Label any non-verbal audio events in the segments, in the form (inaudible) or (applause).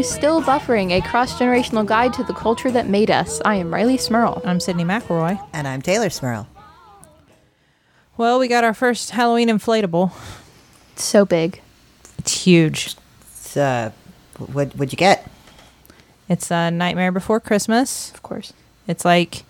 Hello and welcome to Still Buffering, a cross generational guide to the culture that made us. I am Rileigh Smirl. I'm Sydnee McElroy. And I'm Teylor Smirl. Well, we got our first Halloween inflatable. It's so big. It's huge. It's, uh, what, what'd you get? It's a Nightmare Before Christmas. Of course. It's like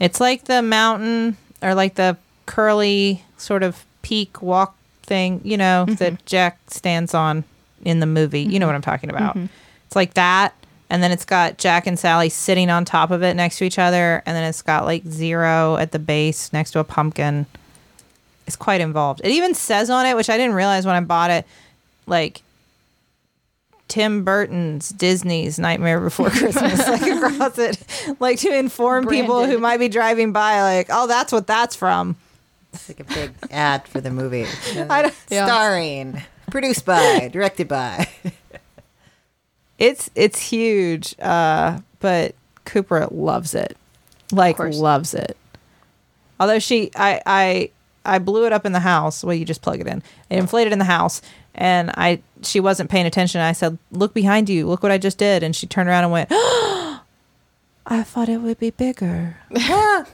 it's like the mountain or like the curly sort of peak walk thing, you know, that mm-hmm. Jack stands on in the movie. You know mm-hmm. what I'm talking about. Mm-hmm. It's like that and then it's got Jack and Sally sitting on top of it next to each other and then it's got like zero at the base next to a pumpkin. It's quite involved. It even says on it, which I didn't realize when I bought it, like Tim Burton's Disney's Nightmare Before (laughs) Christmas, like across it, (laughs) like to inform people who might be driving by, like, oh, that's what that's from. It's like a big ad for the movie. (laughs) I don't- Yeah. Starring, produced by, directed by. It's it's huge, uh, but Cooper loves it, like loves it. Although she, I, I, I blew it up in the house. Well, you just plug it in. It inflated in the house, and I, she wasn't paying attention. I said, "Look behind you. Look what I just did." And she turned around and went, (gasps) "I thought it would be bigger." (laughs)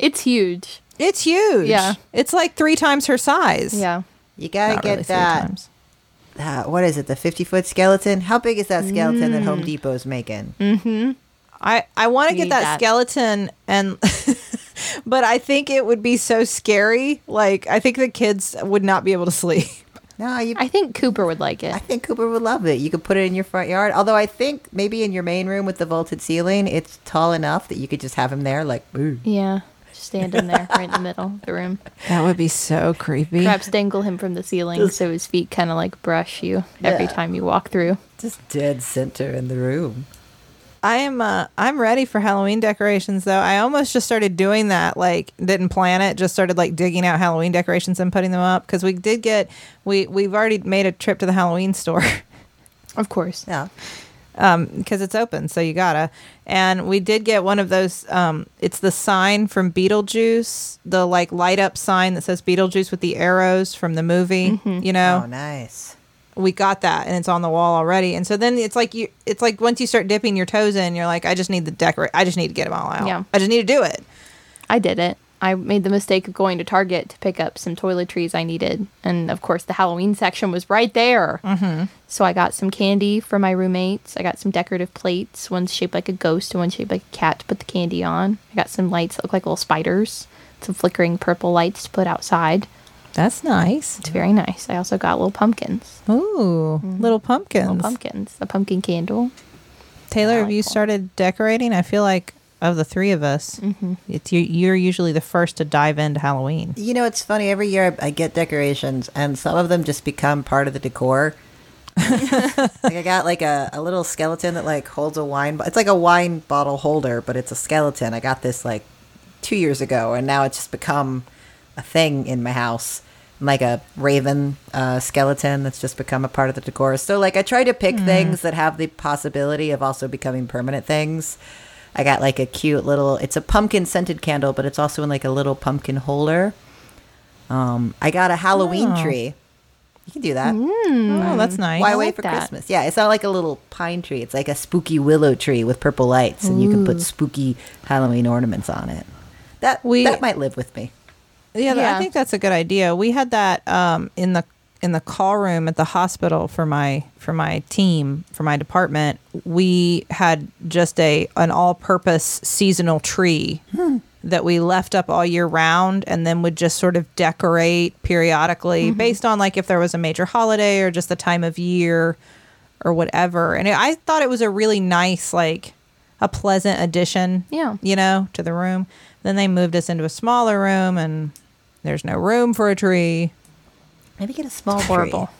It's huge. It's huge. Yeah. it's like three times her size. Yeah. You gotta Not get really that, times. that. What is it? The 50 foot skeleton? How big is that skeleton that Home mm. Depot's making? Mm-hmm. I I want to get that, that. skeleton and (laughs) but I think it would be so scary. Like I think the kids would not be able to sleep. No, you. I think Cooper would like it. I think Cooper would love it. You could put it in your front yard. Although I think maybe in your main room with the vaulted ceiling, it's tall enough that you could just have him there, like, ooh. Yeah. Just stand in there right in the (laughs) middle of the room. That would be so creepy. Perhaps dangle him from the ceiling so his feet kind of like brush you every Yeah. time you walk through. just dead center in the room. I am uh I'm ready for Halloween decorations though. I almost just started doing that like didn't plan it, just started like digging out Halloween decorations and putting them up cuz we did get we we've already made a trip to the Halloween store. (laughs) Of course. Yeah. Um because it's open so you gotta and we did get one of those um it's the sign from beetlejuice the like light up sign that says beetlejuice with the arrows from the movie you know Oh, nice. we got that and it's on the wall already and so then it's like you it's like once you start dipping your toes in you're like i just need the decorate i just need to get them all out Yeah. i just need to do it I did it. I made the mistake of going to Target to pick up some toiletries I needed. And of course, the Halloween section was right there. Mm-hmm. So I got some candy for my roommates. I got some decorative plates, one's shaped like a ghost and one's shaped like a cat to put the candy on. I got some lights that look like little spiders, some flickering purple lights to put outside. that's nice It's very nice. I also got little pumpkins. ooh little pumpkins Little pumpkins. A pumpkin candle. taylor have like you that. started decorating i feel like of the three of us it's you, you're usually the first to dive into halloween You know, it's funny. Every year I I get decorations, and some of them just become part of the decor. (laughs) like I got like a, a little skeleton that like holds a wine. bo- It's like a wine bottle holder, but it's a skeleton. I got this like two years ago, and now it's just become a thing in my house. Like a raven uh, skeleton that's just become a part of the decor. So like I try to pick things that have the possibility of also becoming permanent things. I got like a cute little. It's a pumpkin scented candle, but it's also in like a little pumpkin holder. Um, I got a Halloween Oh. tree. You can do that. oh that's nice Why I wait like for that. Christmas? Yeah, it's not like a little pine tree. It's like a spooky willow tree with purple lights, and you can put spooky Halloween ornaments on it. That We- that might live with me. Yeah, Yeah. I think that's a good idea. We had that um, in the in the call room at the hospital for my for my team for my department. We had just a an all purpose seasonal tree hmm. that we left up all year round, and then would just sort of decorate periodically mm-hmm. based on like if there was a major holiday or just the time of year or whatever. And it, I thought it was a really nice like a pleasant addition Yeah. you know, to the room. Then they moved us into a smaller room and there's no room for a tree. Maybe get a small Horrible. tree.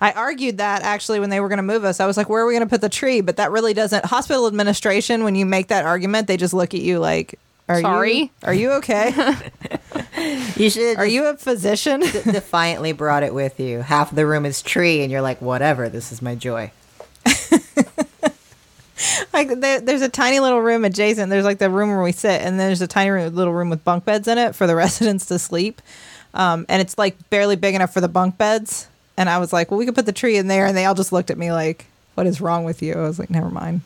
I argued that actually when they were going to move us. I was like, where are we going to put the tree? But that really doesn't. Hospital administration, when you make that argument, they just look at you like, are Sorry? You, are you okay? (laughs) You should. are you a physician? d- defiantly brought it with you? Half the room is tree, and you're like, whatever. This is my joy. (laughs) like there, there's a tiny little room adjacent. There's like the room where we sit, and there's a tiny room, little room with bunk beds in it for the (laughs) residents to sleep. Um, and it's like barely big enough for the bunk beds. and I was like, "Well, we could put the tree in there," and they all just looked at me like, "What is wrong with you?" I was like, "Never mind.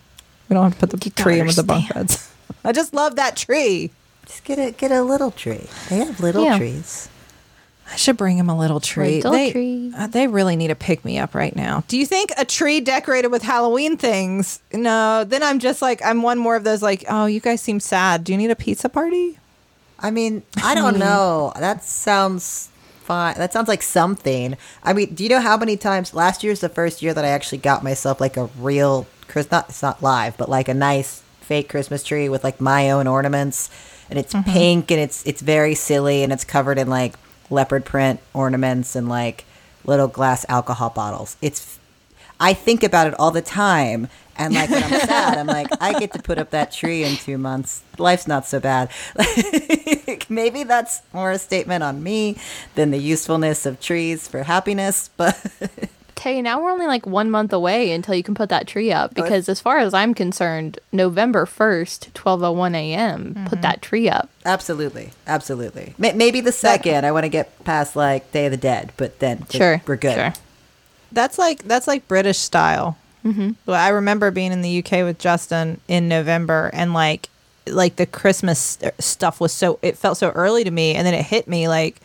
We don't have to put the You tree in with the bunk beds." (laughs) I just love that tree. Just get a get a little tree. They have little Yeah. trees. I should bring him a little tree. Little they, tree. uh, they really need to pick me up right now. Do you think a tree decorated with Halloween things? No. Then I'm just like, I'm one more of those like, oh, you guys seem sad. Do you need a pizza party? I mean, I don't hmm. know. That sounds fine. That sounds like something. I mean, do you know how many times last year's the first year that I actually got myself like a real Christmas, not it's not live, but like a nice fake Christmas tree with like my own ornaments and it's mm-hmm. pink and it's it's very silly and it's covered in like leopard print ornaments and like little glass alcohol bottles. It's I think about it all the time. And like when I'm sad, I'm like, I get to put up that tree in two months. Life's not so bad. (laughs) Maybe that's more a statement on me than the usefulness of trees for happiness. But (laughs) Tay, now we're only like one month away until you can put that tree up. Oh, it's- Because as far as I'm concerned, November 1st, 12.01 a.m., put mm-hmm. that tree up. absolutely, absolutely. May- Maybe the second I want to get past like Day of the Dead, but then Sure. we're good. Sure. That's like that's like British style. Mm-hmm. Well, I remember being in the UK with Justin in November, and like like the Christmas st- stuff was so it felt so early to me, and then it hit me like,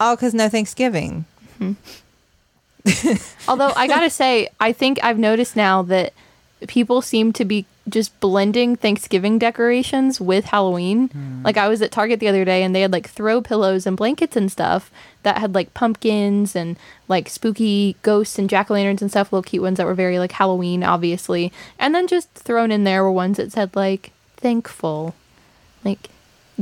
oh, because no Thanksgiving. (laughs) Although I gotta say, I think I've noticed now that people seem to be just blending Thanksgiving decorations with Halloween. Hmm. Like I was at Target the other day and they had like throw pillows and blankets and stuff that had like pumpkins and like spooky ghosts and jack o' lanterns and stuff, little cute ones that were very like Halloween, obviously. And then just thrown in there were ones that said like thankful, like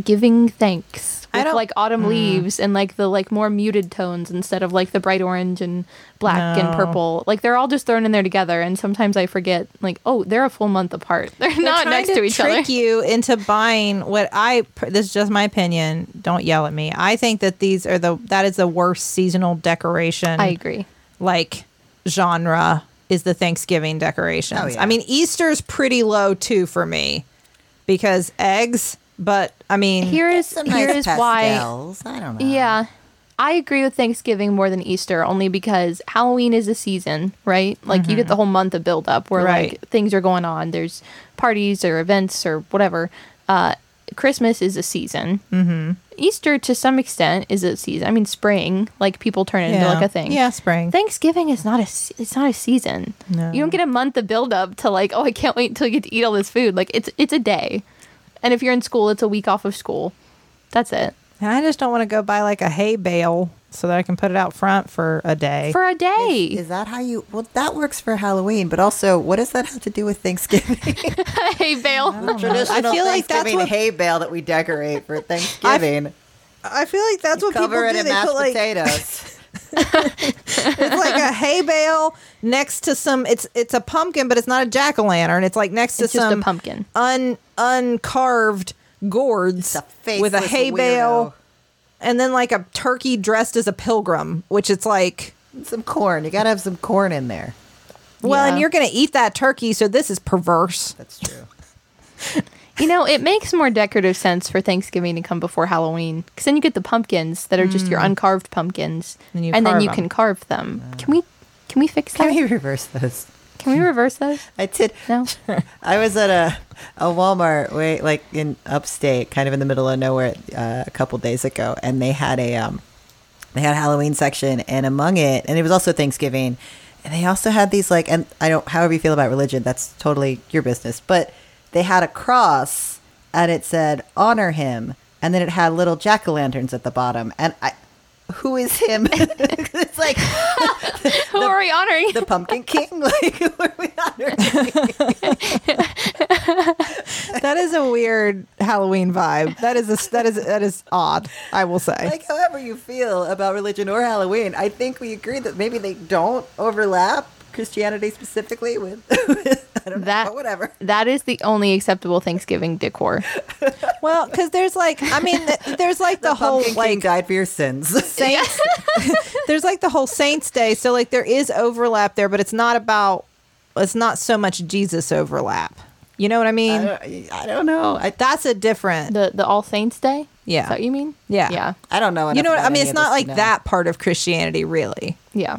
giving thanks. I With like autumn mm. leaves and like the like more muted tones instead of like the bright orange and black and purple. Like they're all just thrown in there together, and sometimes I forget. Like, oh, they're a full month apart. (laughs) They're, not next to, each other. trick you into buying what I. This is just my opinion. Don't yell at me. I think that these are the that is the worst seasonal decoration. I agree. like genre is the Thanksgiving decorations. Oh, yeah. I mean, Easter's pretty low too for me because eggs. But I mean, Here is Some here nice is why. I don't know. Yeah, I agree with Thanksgiving more than Easter, only because Halloween is a season, right? Like you get the whole month of build up where Mm-hmm. Right. like things are going on. There's parties or events or whatever. Uh, Christmas is a season. Mm-hmm. Easter, to some extent, is a season. I mean, spring, like people turn it into like a thing. Yeah, spring. Thanksgiving is not a it's not a season. No. You don't get a month of build up to like, oh, I can't wait until you get to eat all this food. Like it's it's a day, and if you're in school, it's a week off of school. That's it And I just don't want to go buy like a hay bale so that I can put it out front for a day. for a day. Is that how you? Well, that works for Halloween, but also, what does that have to do with Thanksgiving? (laughs) (laughs) hay Bale. Traditional I feel like that's Thanksgiving what- hay bale that we decorate for Thanksgiving. I feel like that's what Cover people it do. in They mashed put like potatoes. (laughs) (laughs) it's like a hay bale next to some. It's it's a pumpkin, but it's not a jack o' lantern. It's like next to It's just a some pumpkin. un uncarved gourds a with a faceless hay bale, and then like a turkey dressed as a pilgrim, which it's like. Some corn. You gotta have some corn in there. Well, and you're gonna eat that turkey, so this is perverse. That's true. (laughs) You know, it makes more decorative sense for Thanksgiving to come before Halloween because then you get the pumpkins that are just your uncarved pumpkins, And you and then you you 'em. can carve them. Can we? Can we fix that? Can we reverse this? Can we reverse those? (laughs) I did. No. (laughs) I was at a a Walmart, way like in upstate, kind of in the middle of nowhere, uh, a couple days ago, and they had a um, they had a Halloween section, and among it, and it was also Thanksgiving, and they also had these like, and I don't, however you feel about religion, that's totally your business, but they had a cross, and it said honor him, and then it had little jack o' lanterns at the bottom, and I. Who is him? (laughs) it's like (laughs) Who are we honoring? the Pumpkin King. (laughs) Like, who are we honoring? that is a weird Halloween vibe. That is a, that is that is odd. I will say. like however you feel about religion or Halloween, I think we agree that maybe they don't overlap Christianity specifically with, (laughs) I don't know, That- but whatever. That is the only acceptable Thanksgiving decor. (laughs) well, because there's like, I mean, th- there's like the, The whole Pumpkin King like died for your sins. (laughs) Saints. there's like the whole Saints Day, so like there is overlap there, but it's not about. It's not so much Jesus overlap. You know what I mean? I don't, I don't know. I, That's a different. The the All Saints Day. Yeah. Is that what you mean? Yeah. Yeah. I don't know. you know what I mean? It's not like that part of Christianity, really. Yeah.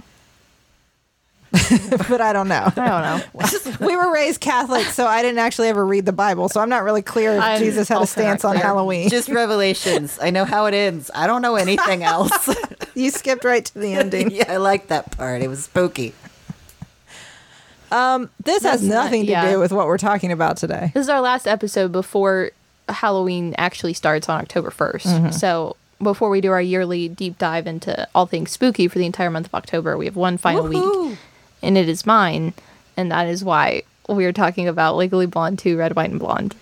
(laughs) but I don't know. I don't know. (laughs) we were raised Catholic, so I didn't actually ever read the Bible, so I'm not really clear if I'm Jesus had a stance on clear. Halloween. Just revelations. I know how it ends. I don't know anything (laughs) else. you skipped right to the ending. yeah, I like that part. It was spooky. Um, This has That's not- nothing to yeah. do with what we're talking about today. This is our last episode before Halloween actually starts on October 1st. Mm-hmm. So before we do our yearly deep dive into all things spooky for the entire month of October, we have one final week, and it is mine, and that is why we are talking about Legally Blonde 2, Red, White, and Blonde.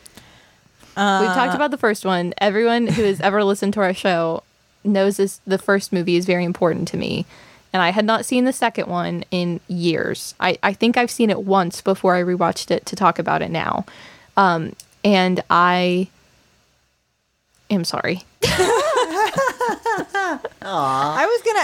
We've talked Uh, about the first one. Everyone who has ever listened to our show knows this. The first movie is very important to me, and I had not seen the second one in years. I, I think I've seen it once before I rewatched it to talk about it now, um, and I am sorry. (laughs)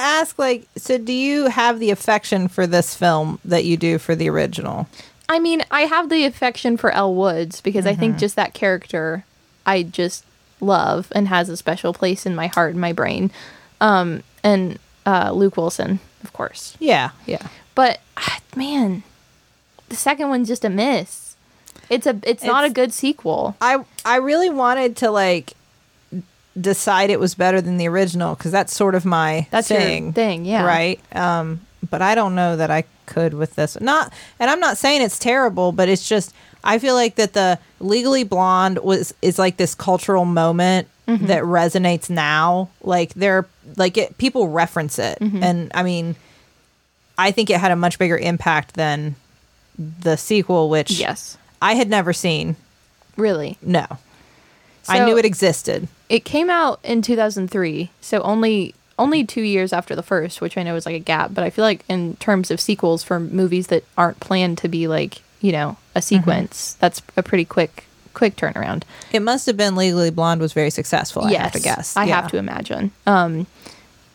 I was going to ask, like, so do you have the affection for this film that you do for the original? I mean, I have the affection for Elle Woods because I think just that character I just love and has a special place in my heart and my brain. Um, and uh, Luke Wilson, of course. Yeah, yeah. But ah, man, the second one's just a miss. It's a it's, not a good sequel. I I really wanted to like decide it was better than the original because that's sort of my That's thing. thing, yeah. Right. Um, but I don't know that I could with this. Not, and I'm not saying it's terrible, but it's just I feel like that the Legally Blonde was is like this cultural moment Mm-hmm. that resonates now. Like they're like it, people reference it, Mm-hmm. and I mean, I think it had a much bigger impact than the sequel, which Yes. I had never seen. Really. No. I knew it existed. It came out in 2003, so only only 2 years after the first, which I know is like a gap, but I feel like in terms of sequels for movies that aren't planned to be like, you know, a sequence, that's a pretty quick quick turnaround. It must have been Legally Blonde was very successful. yes, I have to guess. I Yeah. have to imagine. Um,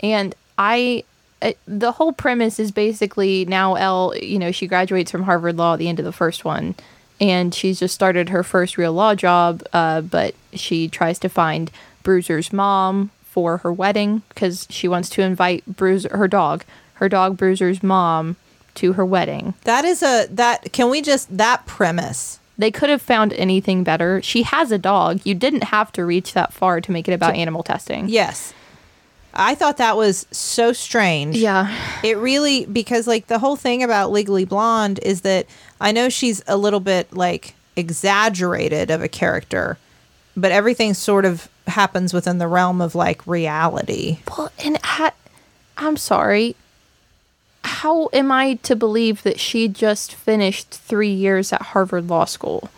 and I, it, the whole premise is basically now Elle, you know, she graduates from Harvard Law at the end of the first one, and she's just started her first real law job. Uh, but she tries to find Bruiser's mom for her wedding because she wants to invite Bruiser, her dog, her dog Bruiser's mom, to her wedding. That is a that. Can we just that premise? They could have found anything better. She has a dog. You didn't have to reach that far to make it about animal testing. Yes. I thought that was so strange. Yeah. It really because like the whole thing about Legally Blonde is that I know she's a little bit like exaggerated of a character, but everything sort of happens within the realm of like reality. Well, and ha- I'm sorry. How am I to believe that she just finished three years at Harvard Law School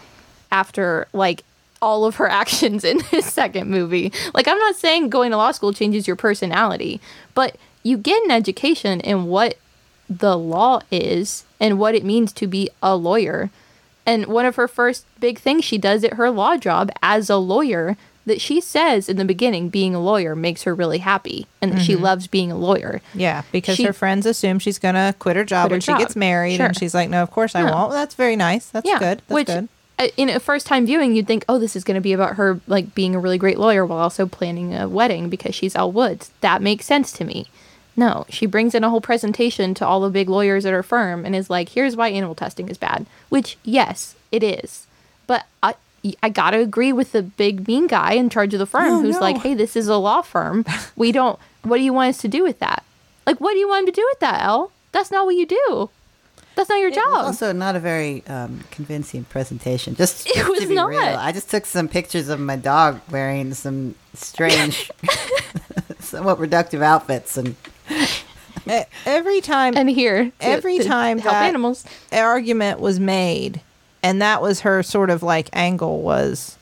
after like all of her (laughs) actions in this second movie? Like, I'm not saying going to law school changes your personality, but you get an education in what the law is and what it means to be a lawyer. And one of her first big things she does at her law job as a lawyer that she says in the beginning being a lawyer makes her really happy and that she mm-hmm. loves being a lawyer. Yeah, because She- her friends assume she's gonna quit her job Quit her when she gets married, Sure. and she's like, "No, of course I No. won't." Well, that's very nice. That's yeah, good. That's which good. In a first time viewing you'd think, "Oh, this is going to be about her like being a really great lawyer while also planning a wedding because she's Elle Woods." That makes sense to me. No, she brings in a whole presentation to all the big lawyers at her firm and is like, "Here's why animal testing is bad." Which, yes, it is. But I I got to agree with the big mean guy in charge of the firm No, who's no. like, "Hey, this is a law firm. We don't what do you want us to do with that?" Like, what do you want him to do with that, Elle? That's not what you do. That's not your It was job. also not a very um, convincing presentation. Just, (laughs) It was to be not. real, I just took some pictures of my dog wearing some strange, (laughs) (laughs) somewhat reductive outfits, and Every time and here to- Every to time help that- animals. argument was made, and that was her sort of like angle was,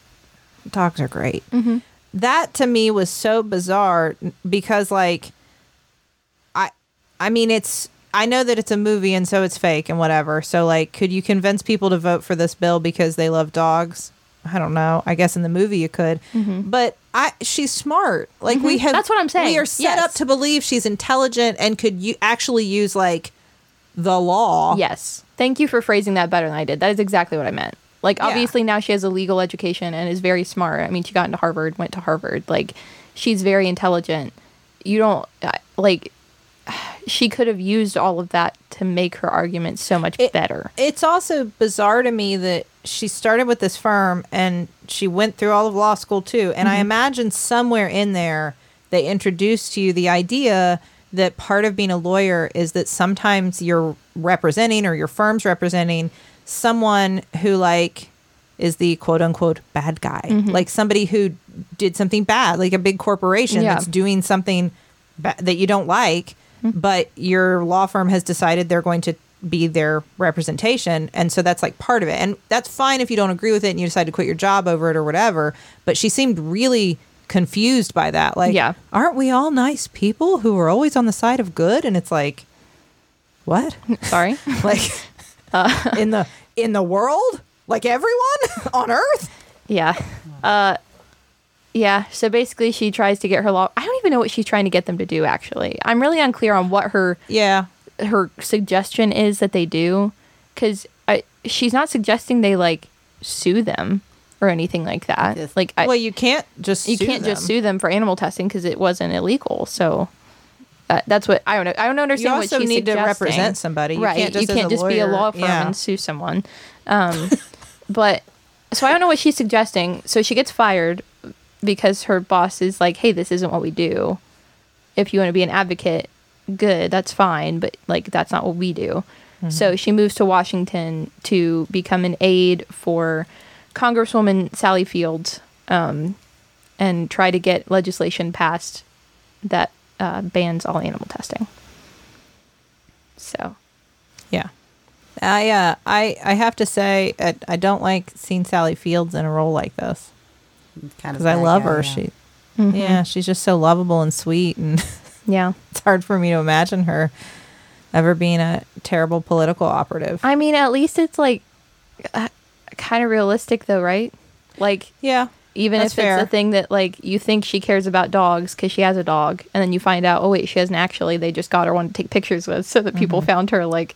dogs are great. Mm-hmm. That to me was so bizarre because like, I, I mean it's. I know that it's a movie and so it's fake and whatever. So like, could you convince people to vote for this bill because they love dogs? I don't know. I guess in the movie you could, but I she's smart. Like we have. Mm-hmm. That's what I'm saying. We are set Yes. up to believe she's intelligent and could you actually use like the law. Yes. Thank you for phrasing that better than I did. That is exactly what I meant. Like Yeah. obviously now she has a legal education and is very smart. I mean, she got into Harvard, went to Harvard. Like she's very intelligent. You don't like she could have used all of that to make her argument so much It- better. It's also bizarre to me that she started with this firm and she went through all of law school too. And I mm-hmm. imagine somewhere in there they introduced to you the idea that part of being a lawyer is that sometimes you're representing or your firm's representing someone who like is the quote unquote bad guy. Mm-hmm. Like somebody who did something bad, like a big corporation Yeah. that's doing something ba- that you don't like, but your law firm has decided they're going to be their representation. And so that's like part of it. And that's fine if you don't agree with it and you decide to quit your job over it or whatever. But she seemed really confused by that. Like, Yeah. aren't we all nice people who are always on the side of good? And it's like, what? (laughs) Sorry. (laughs) like uh. in the in the world? Like everyone (laughs) on earth? Yeah. Uh, yeah. So basically, she tries to get her law. I don't even know what she's trying to get them to do. Actually, I'm really unclear on what her Yeah. her suggestion is that they do, because she's not suggesting they like sue them or anything like that. Yes. Like, I, well, you can't just you sue can't just them. sue them for animal testing because it wasn't illegal. So. Uh, that's what I don't know. I don't understand You what also she's need to represent somebody. You right? can't just you can't just be a law firm yeah. and sue someone. Um, (laughs) but so I don't know what she's suggesting. So she gets fired because her boss is like, "Hey, this isn't what we do. If you want to be an advocate, good, that's fine, but like that's not what we do." So she moves to Washington to become an aide for Congresswoman Sally Fields um, and try to get legislation passed that uh, bans all animal testing. So Yeah. I uh, I I have to say I, I don't like seeing Sally Fields in a role like this Kind of because I love guy, her. yeah. She Mm-hmm. yeah, she's just so lovable and sweet, and (laughs) yeah. it's hard for me to imagine her ever being a terrible political operative. I mean, at least it's like uh, kind of realistic, though, right? Like, yeah, even if fair. it's a thing that like you think she cares about dogs because she has a dog, and then you find out, oh wait, she doesn't actually. They just got her one to take pictures with, so that people Mm-hmm. found her like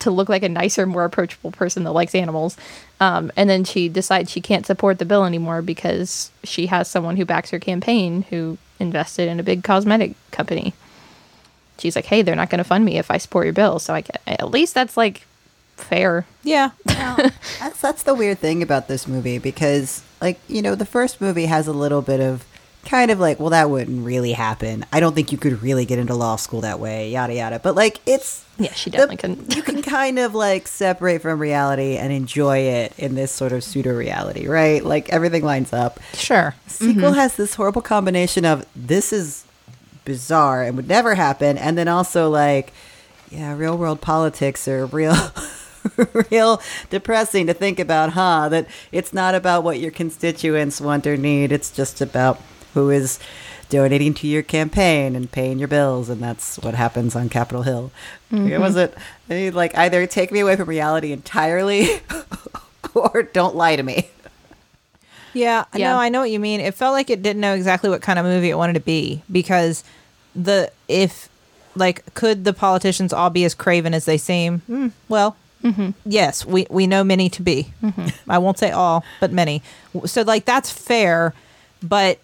to look like a nicer, more approachable person that likes animals. Um, and then she decides she can't support the bill anymore because she has someone who backs her campaign who invested in a big cosmetic company. She's like, hey, they're not going to fund me if I support your bill, so I get at least that's like fair. yeah, (laughs) That's that's the weird thing about this movie because like, you know, the first movie has a little bit of kind of like, well that wouldn't really happen. I don't think you could really get into law school that way, yada yada. But like it's Yeah, she the- definitely couldn't. you can kind of like separate from reality and enjoy it in this sort of pseudo reality, right? Like everything lines up. sure. Sequel mm-hmm. has this horrible combination of this is bizarre and would never happen, and then also like, yeah, real world politics are real, (laughs) real depressing to think about, huh? That it's not about what your constituents want or need; it's just about who is donating to your campaign and paying your bills, and that's what happens on Capitol Hill. It mm-hmm. wasn't I mean, like either take me away from reality entirely, (laughs) or don't lie to me. Yeah, Yeah. no, I know what you mean. It felt like it didn't know exactly what kind of movie it wanted to be because the if like could the politicians all be as craven as they seem? Mm, well, mm-hmm. yes, we we know many to be. Mm-hmm. I won't say all, but many. So like that's fair, but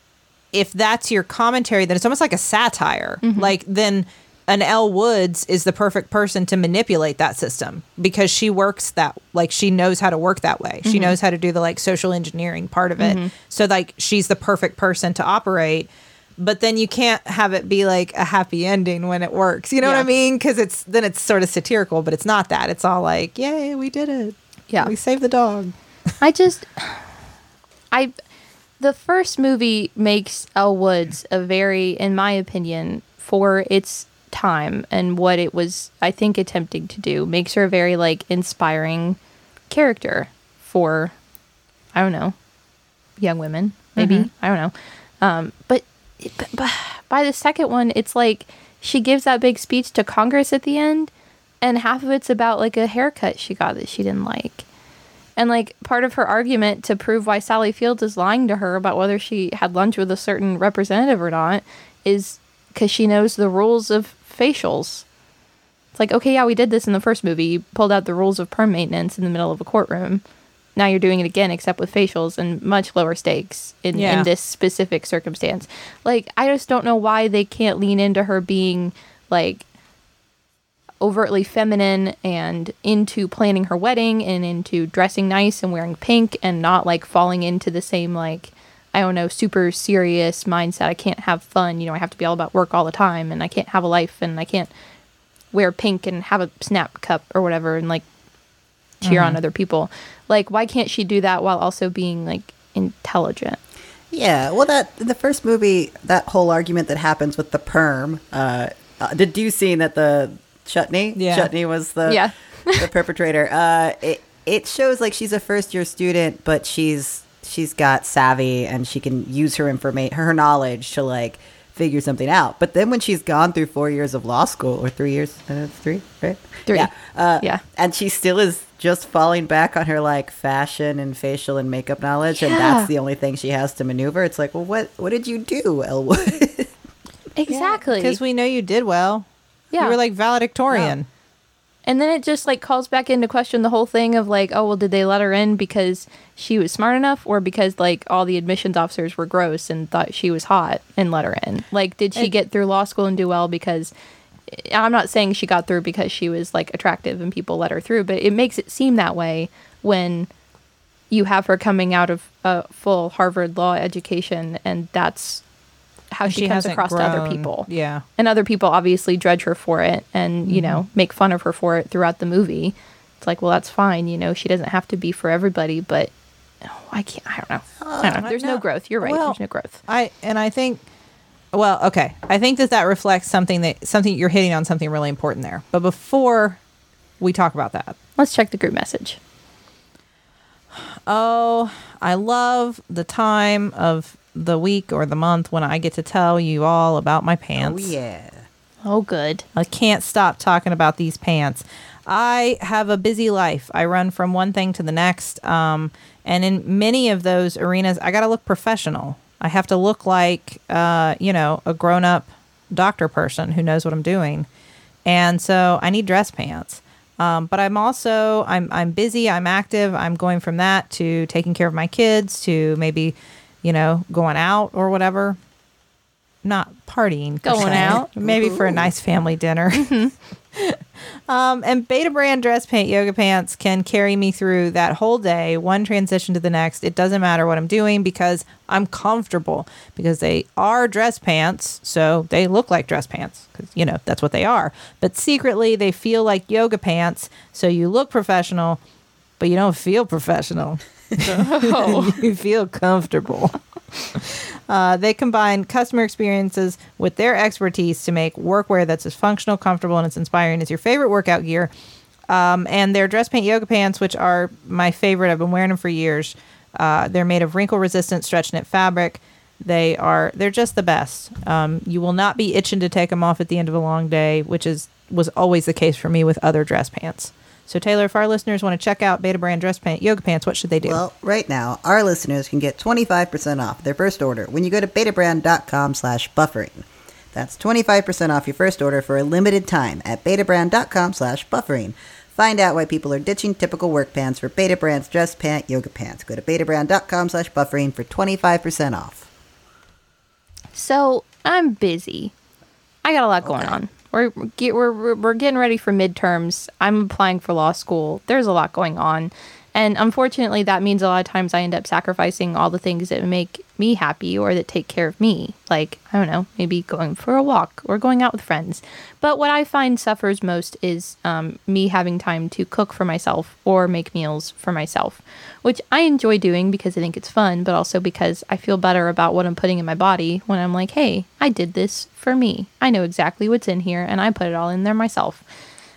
if that's your commentary, then it's almost like a satire. Mm-hmm. Like then an Elle Woods is the perfect person to manipulate that system because she works that like she knows how to work that way. She mm-hmm. knows how to do the like social engineering part of it. Mm-hmm. So like she's the perfect person to operate. But then you can't have it be like a happy ending when it works. You know what I mean? Because it's then it's sort of satirical, but it's not that. It's all like, yay, we did it. Yeah. we saved the dog. I just, I, the first movie makes Elle Woods a very, in my opinion, for its time and what it was, I think, attempting to do, makes her a very like inspiring character for, I don't know, young women, maybe? I don't know, um, but, but, but by the second one, it's like she gives that big speech to Congress at the end, and half of it's about like a haircut she got that she didn't like. And like part of her argument to prove why Sally Fields is lying to her about whether she had lunch with a certain representative or not is because she knows the rules of facials. It's like, okay, yeah, we did this in the first movie. You pulled out the rules of perm maintenance in the middle of a courtroom. Now you're doing it again, except with facials and much lower stakes in, Yeah. in this specific circumstance. Like, I just don't know why they can't lean into her being like overtly feminine and into planning her wedding and into dressing nice and wearing pink and not like falling into the same like I don't know super serious mindset. I can't have fun. You know, I have to be all about work all the time and I can't have a life and I can't wear pink and have a snap cup or whatever and like cheer on other people. Like why can't she do that while also being like intelligent? Yeah, well, that the first movie, that whole argument that happens with the perm, uh, uh, did you see that the Chutney? Yeah. Chutney was the Yeah. the (laughs) perpetrator. Uh, it it shows like she's a first year student, but she's she's got savvy and she can use her information, her knowledge to like figure something out. But then when she's gone through four years of law school or three years, uh, three, right? Three. Yeah. Uh, Yeah. And she still is just falling back on her like fashion and facial and makeup knowledge, and that's the only thing she has to maneuver. It's like, well, what what did you do, Elwood? (laughs) Exactly. Because we know you did well. Yeah. You were like valedictorian. And then it just like calls back into question the whole thing of like, oh well, did they let her in because she was smart enough, or because like all the admissions officers were gross and thought she was hot and let her in? Like, did she It- get through law school and do well because? Eh, I'm not saying she got through because she was like attractive and people let her through, but it makes it seem that way when you have her coming out of a full Harvard law education, and that's how she, comes hasn't across to other people Yeah. and other people obviously judge her for it and you Mm-hmm. know make fun of her for it throughout the movie it's like well that's fine you know she doesn't have to be for everybody but oh, i can't i don't know i don't know there's no, no. growth you're right Well, there's no growth I and I think well, okay. I think that that reflects something that something you're hitting on something really important there. But before we talk about that, let's check the group message oh, I love the time of the week or the month when I get to tell you all about my pants. oh yeah. oh good I can't stop talking about these pants. I have a busy life. I run from one thing to the next. Um, and in many of those arenas, I got to look professional. I have to look like, uh, you know, a grown up doctor person who knows what I'm doing. And so I need dress pants. Um, but I'm also I'm I'm busy. I'm active. I'm going from that to taking care of my kids to maybe, you know, going out or whatever. Not partying. Going se. out? maybe for a nice family dinner. (laughs) um, and Betabrand dress pant yoga pants can carry me through that whole day, one transition to the next. It doesn't matter what I'm doing because I'm comfortable because they are dress pants, so they look like dress pants because you know that's what they are. But secretly, they feel like yoga pants, so you look professional, but you don't feel professional. (laughs) (laughs) you feel comfortable. Uh, they combine customer experiences with their expertise to make workwear that's as functional, comfortable, and as inspiring as your favorite workout gear. Um, and their dress paint yoga pants, which are my favorite, I've been wearing them for years. Uh, they're made of wrinkle-resistant stretch knit fabric. They are they're just the best. Um, you will not be itching to take them off at the end of a long day, which is was always the case for me with other dress pants. So Teylor, if our listeners want to check out Betabrand dress pant yoga pants, what should they do? Well, right now, our listeners can get 25% off their first order when you go to betabrand.com slash buffering. That's 25% off your first order for a limited time at betabrand.com slash buffering. Find out why people are ditching typical work pants for Betabrand's dress pant yoga pants. Go to betabrand.com slash buffering for 25% off. so i'm busy i got a lot going on we're, get, we're we're getting ready for midterms. I'm applying for law school. There's a lot going on and unfortunately that means a lot of times i end up sacrificing all the things that make me happy or that take care of me. Like i don't know maybe going for a walk or going out with friends. But what i find suffers most is um, me having time to cook for myself or make meals for myself which i enjoy doing because i think it's fun but also because i feel better about what i'm putting in my body when i'm like hey i did this for me. I know exactly what's in here and i put it all in there myself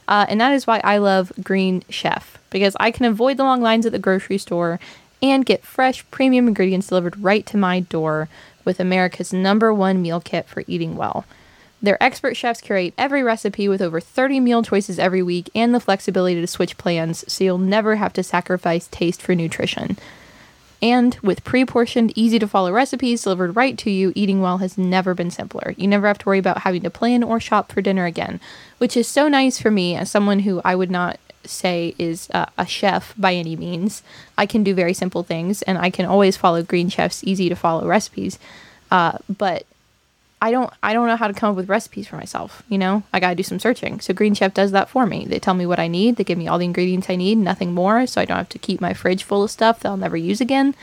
uh, and that is why I love Green Chef because I can avoid the long lines at the grocery store and get fresh premium ingredients delivered right to my door with America's number one meal kit for eating well. Their expert chefs curate every recipe with over 30 meal choices every week and the flexibility to switch plans so you'll never have to sacrifice taste for nutrition. And with pre portioned, easy to follow recipes delivered right to you, eating well has never been simpler. You never have to worry about having to plan or shop for dinner again, which is so nice for me as someone who I would not say is uh, a chef by any means. I can do very simple things and I can always follow Green Chef's easy to follow recipes. Uh, but I don't I don't know how to come up with recipes for myself, you know? I got to do some searching. So Green Chef does that for me. They tell me what I need, they give me all the ingredients I need, nothing more, so I don't have to keep my fridge full of stuff that I'll never use again.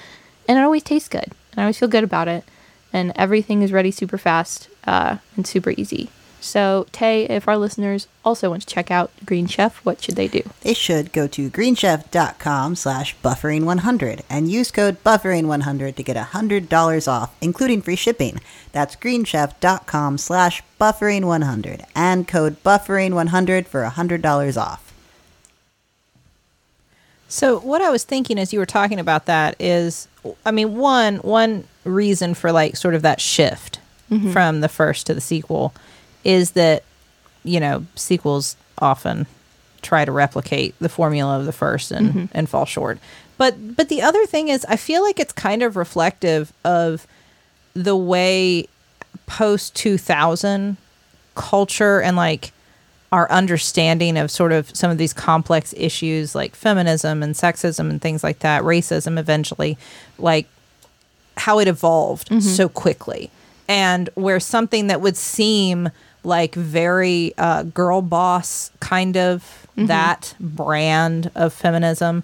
And it always tastes good. And I always feel good about it. And everything is ready super fast uh, and super easy. So, Tay, if our listeners also want to check out Green Chef, what should they do? They should go to greenchef.com slash buffering100 and use code buffering100 to get $100 off, including free shipping. That's greenchef.com slash buffering100 and code buffering100 for $100 off. So what I was thinking as you were talking about that is, I mean, one one reason for like sort of that shift mm-hmm. from the first to the sequel is that you know sequels often try to replicate the formula of the first and mm-hmm. and fall short. But but the other thing is, I feel like it's kind of reflective of the way post two thousand culture and like our understanding of sort of some of these complex issues like feminism and sexism and things like that, racism eventually, like how it evolved mm-hmm. so quickly. And where something that would seem like very uh, girl boss kind of that brand of feminism,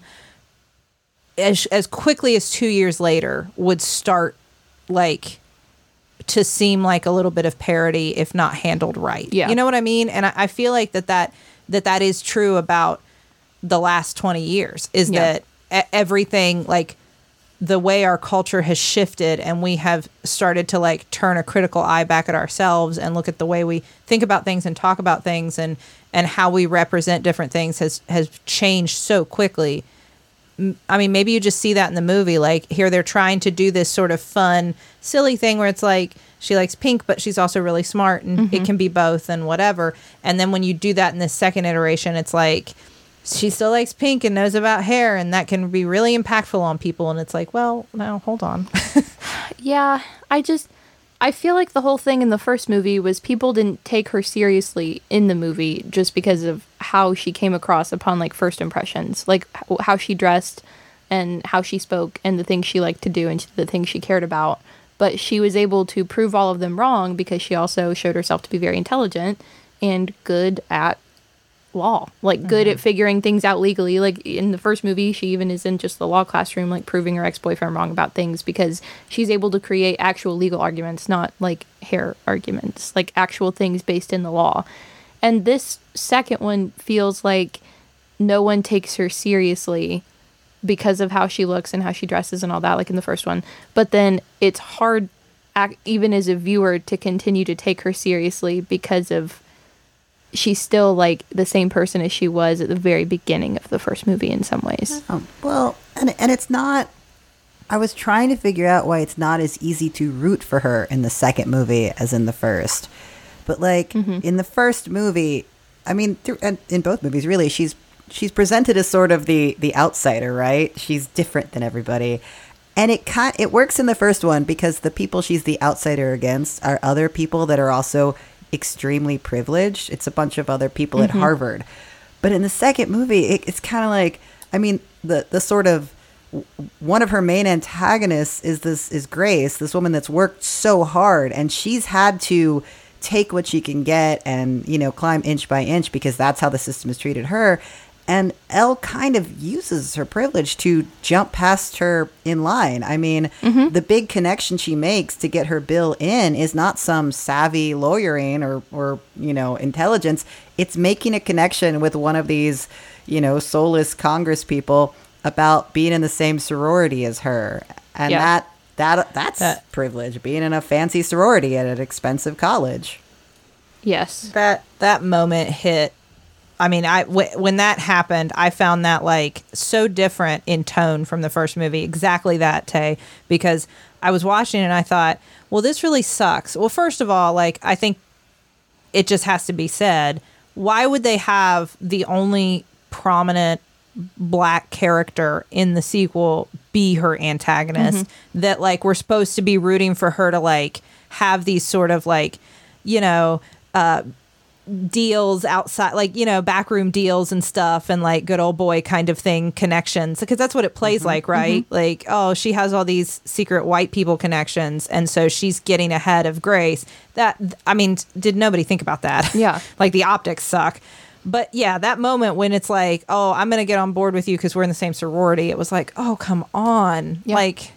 as, as quickly as two years later, would start like to seem like a little bit of parody if not handled right. Yeah. You know what I mean? And I, I feel like that, that that that is true about the last 20 years is Yeah. that everything like the way our culture has shifted and we have started to like turn a critical eye back at ourselves and look at the way we think about things and talk about things and and how we represent different things has has changed so quickly I mean, maybe you just see that in the movie. Like here, they're trying to do this sort of fun, silly thing where it's like she likes pink, but she's also really smart, and it mm-hmm. can be both and whatever. And then when you do that in the second iteration, it's like she still likes pink and knows about hair, and that can be really impactful on people. And it's like, well, now hold on. (laughs) Yeah, I just I feel like the whole thing in the first movie was people didn't take her seriously in the movie just because of how she came across upon like first impressions, like how she dressed and how she spoke and the things she liked to do and the things she cared about. But she was able to prove all of them wrong because she also showed herself to be very intelligent and good at law, like good at mm-hmm. figuring things out legally. Like in the first movie, she even is in just the law classroom, like proving her ex boyfriend wrong about things because she's able to create actual legal arguments, not like hair arguments, like actual things based in the law. And this second one feels like no one takes her seriously because of how she looks and how she dresses and all that, like in the first one. But then it's hard, ac- even as a viewer, to continue to take her seriously because of she's still like the same person as she was at the very beginning of the first movie in some ways. Um, well, and and it's not. I was trying to figure out why it's not as easy to root for her in the second movie as in the first. But like in the first movie, I mean, through, and in both movies, really, she's she's presented as sort of the the outsider, right? She's different than everybody. And it kind it works in the first one because the people she's the outsider against are other people that are also extremely privileged. It's a bunch of other people at mm-hmm. Harvard. But in the second movie, it, it's kind of like I mean the the sort of one of her main antagonists is this is Grace, this woman that's worked so hard and she's had to take what she can get and, you know, climb inch by inch because that's how the system has treated her. And Elle kind of uses her privilege to jump past her in line. I mean, mm-hmm. the big connection she makes to get her bill in is not some savvy lawyering or, or, you know, intelligence. It's making a connection with one of these, you know, soulless Congress people about being in the same sorority as her. And Yeah. that that that's That- privilege, being in a fancy sorority at an expensive college. Yes. that that moment hit i mean i w- when that happened i found that like so different in tone from the first movie exactly that tay because i was watching and i thought well this really sucks. Well first of all like i think it just has to be said why would they have the only prominent black character in the sequel be her antagonist that like we're supposed to be rooting for her to like have these sort of like you know uh deals outside like you know backroom deals and stuff and like good old boy kind of thing connections because that's what it plays mm-hmm, like right? Mm-hmm. like oh she has all these secret white people connections and so she's getting ahead of grace. That i mean did nobody think about that? Yeah. (laughs) like the optics suck. But yeah that moment when it's like oh i'm gonna get on board with you because we're in the same sorority it was like oh come on. Yeah. like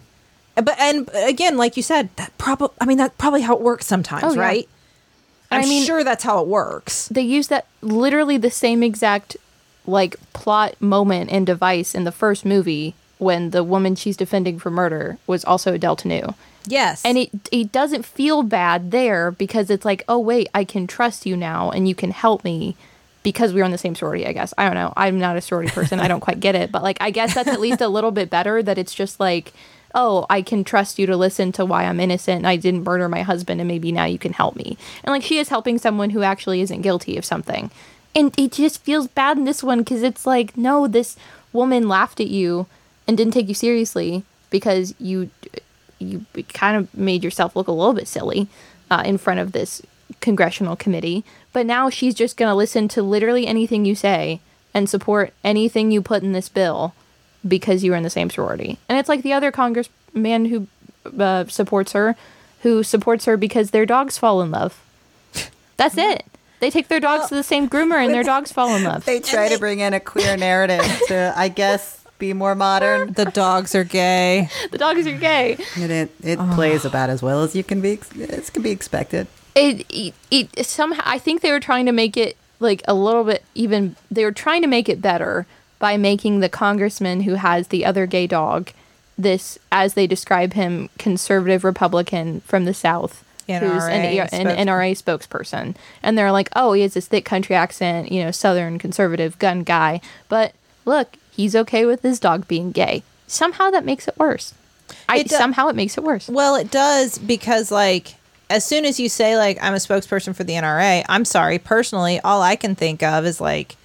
but and again like you said that probably i mean that's probably how it works sometimes Oh, yeah. Right I i'm mean- sure that's how it works they use that literally the same exact like plot moment and device in the first movie when the woman she's defending for murder was also a Delta Nu. yes And it it doesn't feel bad there because it's like, oh wait, I can trust you now and you can help me because we're in the same sorority, I guess. I don't know. I'm not a sorority person. I don't quite get it, but like I guess that's at least a little bit better that it's just like, oh, I can trust you to listen to why I'm innocent and I didn't murder my husband and maybe now you can help me. And like she is helping someone who actually isn't guilty of something. And it just feels bad in this one cuz it's like, no, this woman laughed at you and didn't take you seriously because you you kind of made yourself look a little bit silly uh, in front of this congressional committee. But now she's just going to listen to literally anything you say and support anything you put in this bill because you were in the same sorority. And it's like the other congressman who uh, supports her, who supports her because their dogs fall in love. (laughs) That's it. They take their dogs to the same groomer and their dogs fall in love. They try to bring in a queer narrative to, I guess, be more modern. the dogs are gay (laughs) The dogs are gay. And it, it plays about as well as you can be ex- it can be expected. it, it it somehow I think they were trying to make it like a little bit even they were trying to make it better by making the congressman who has the other gay dog this as they describe him conservative republican from the south who's an, NRA an NRA spokesperson. And they're like oh he has this thick country accent you know southern conservative gun guy. But look he's okay with his dog being gay. Somehow that makes it worse. I It do- somehow it makes it worse. Well, it does because like as soon as you say like I'm a spokesperson for the NRA, I'm sorry, personally, all I can think of is like,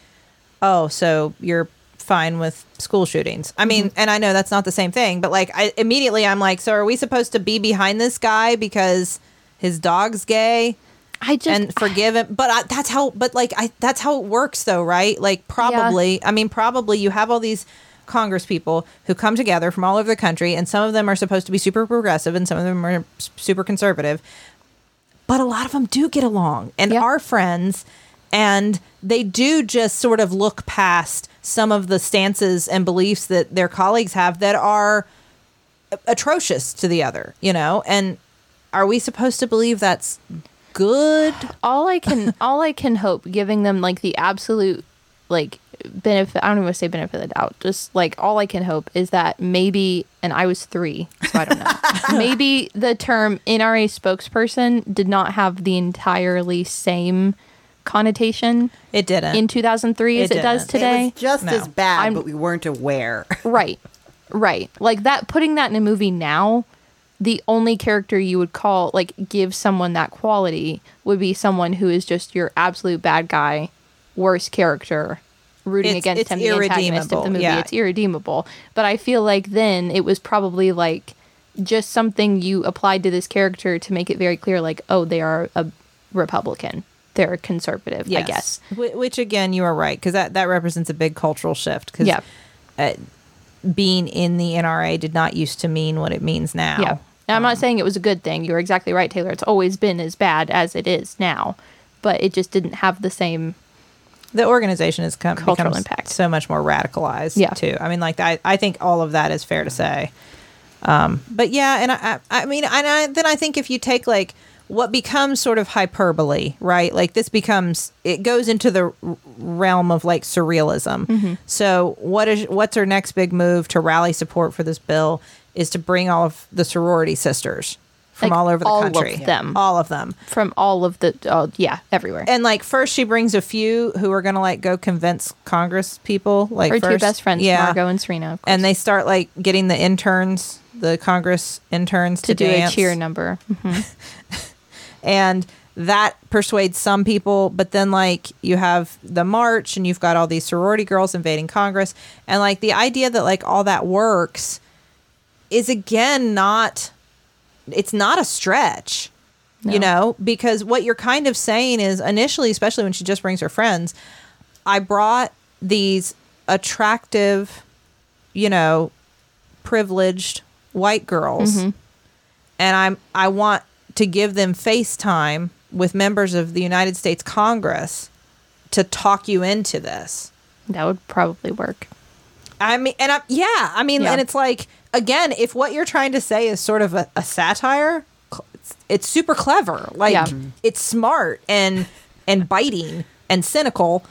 oh, so you're fine with school shootings. I mean, mm-hmm. and I know that's not the same thing, but like I immediately I'm like, so are we supposed to be behind this guy because his dog's gay? I just and forgive him. But I, that's how. But like, I that's how it works, though, right? Like, probably. I mean, probably you have all these Congress people who come together from all over the country, and some of them are supposed to be super progressive, and some of them are super conservative. But a lot of them do get along and Yeah. are friends, and they do just sort of look past some of the stances and beliefs that their colleagues have that are atrocious to the other, you know? And are we supposed to believe that's good? all I can (laughs) all I can hope, giving them like the absolute like benefit. I don't even want to say benefit of the doubt. Just like all I can hope is that maybe, and I was three, so I don't know. (laughs) maybe the term NRA spokesperson did not have the entirely same connotation It didn't. in 2003 as It it, does today. It was just No. as bad, I'm- but we weren't aware. (laughs) Right. Right. Like that putting that in a movie now, the only character you would call like give someone that quality would be someone who is just your absolute bad guy, worst character, rooting It's- against it's him, the antagonist of irredeemable, the movie. yeah. It's irredeemable. But I feel like then it was probably like just something you applied to this character to make it very clear like, oh, they are a Republican. They're conservative, I guess. Wh- Which again, you are right because that that represents a big cultural shift. Because Yeah. uh, being in the NRA did not used to mean what it means now. Yeah. And I'm not saying it was a good thing. You're exactly right, Teylor. It's always been as bad as it is now, but it just didn't have the same. the organization has come Cultural impact. so much more radicalized. Yeah. too. I mean, like I, I think all of that is fair to say. Um, but yeah, and I, I, I mean, and I, then I think if you take like what becomes sort of hyperbole, right? Like this becomes it goes into the realm of like surrealism. Mm-hmm. So what is what's her next big move to rally support for this bill is to bring all of the sorority sisters from Like, all over the all of country, them. all of them. From all of the, oh, yeah, everywhere. And like first, she brings a few who are gonna like go convince Congress people. Like Her two best friends, yeah, Margot and Serena, of and they start like getting the interns, the Congress interns, to, to do dance. a cheer number. Mhm. (laughs) and that persuades some people. But then like you have the march, and you've got all these sorority girls invading Congress, and like the idea that like all that works is again not. It's not a stretch. You know, because what you're kind of saying is initially, especially when she just brings her friends, I brought these attractive, you know, privileged white girls Mm-hmm. and I'm I want to give them FaceTime with members of the United States Congress to talk you into this. That would probably work. I mean, and I, yeah, I mean, Yeah. and it's like again, if what you're trying to say is sort of a, a satire, it's, it's super clever. Like Yeah. Mm-hmm. it's smart and and biting and cynical.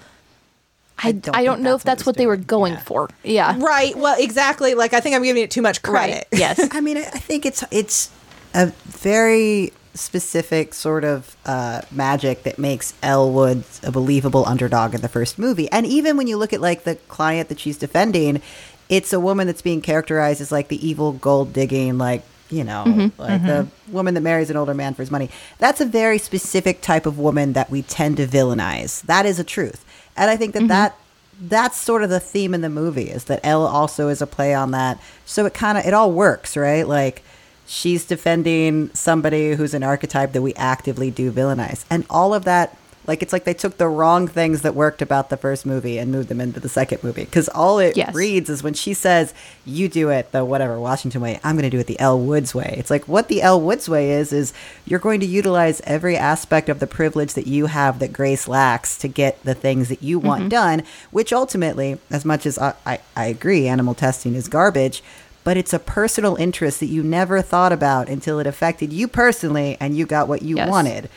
I, don't I don't know if that's it what was they were going Yeah. for. Yeah. Right. Well, exactly. Like I think I'm giving it too much credit. Right. Yes. (laughs) I mean, I I think it's it's a very specific sort of uh, magic that makes Elle Woods a believable underdog in the first movie. And even when you look at like the client that she's defending, it's a woman that's being characterized as like the evil gold digging, like you know, mm-hmm. like mm-hmm. the woman that marries an older man for his money. That's a very specific type of woman that we tend to villainize. That is a truth, and I think that mm-hmm. that that's sort of the theme in the movie is that Elle also is a play on that. So it kind of it all works, right? Like she's defending somebody who's an archetype that we actively do villainize. And all of that like it's like they took the wrong things that worked about the first movie and moved them into the second movie cuz all it Yes. reads is when she says you do it the whatever Washington way, I'm going to do it the Elle Woods way. It's like what the Elle Woods way is is you're going to utilize every aspect of the privilege that you have that Grace lacks to get the things that you want mm-hmm. done, which ultimately, as much as I, I, I agree, animal testing is garbage, but it's a personal interest that you never thought about until it affected you personally and you got what you Yes. wanted.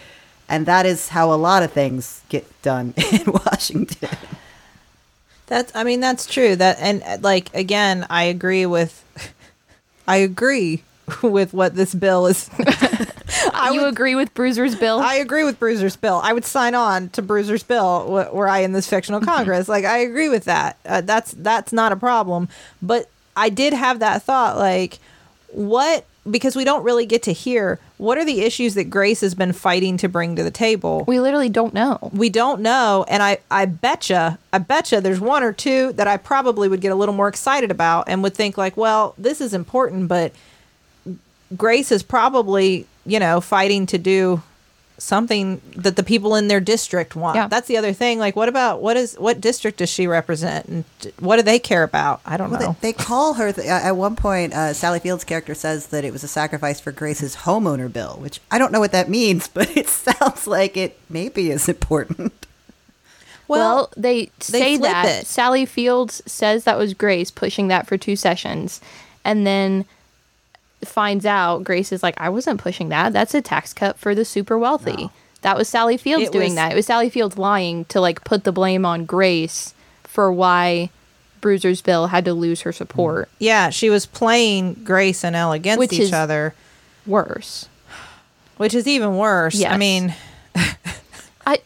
And that is how a lot of things get done (laughs) in Washington. That's I mean that's true. That and uh, like again, I agree with (laughs) I agree (laughs) with what this bill is. I you would- agree with Bruiser's bill? I agree with Bruiser's bill. I would sign on to Bruiser's bill w- were I in this fictional Congress. like I agree with that. Uh, that's that's not a problem. But I did have that thought like what because we don't really get to hear what are the issues that Grace has been fighting to bring to the table. we literally don't know. we don't know and i i betcha i betcha there's one or two that i probably would get a little more excited about and would think like well this is important but grace is probably you know fighting to do something that the people in their district want. Yeah. that's the other thing. Like what about what is what district does she represent? And what do they care about? I don't Well, know. they, they call her, th- at one point, uh, Sally Field's character says that it was a sacrifice for Grace's homeowner bill, which I don't know what that means, (laughs) but it sounds like it maybe is important. Well, they say flip that. it. Sally Fields says that was Grace pushing that for two sessions, and then finds out Grace is like, I wasn't pushing that. That's a tax cut for the super wealthy. That was Sally Fields It doing was- that. It was Sally Fields lying to like put the blame on Grace for why Bruiser's bill had to lose her support. Mm. yeah she was playing grace and elle against Which each other Worse. which is even worse i mean (laughs) I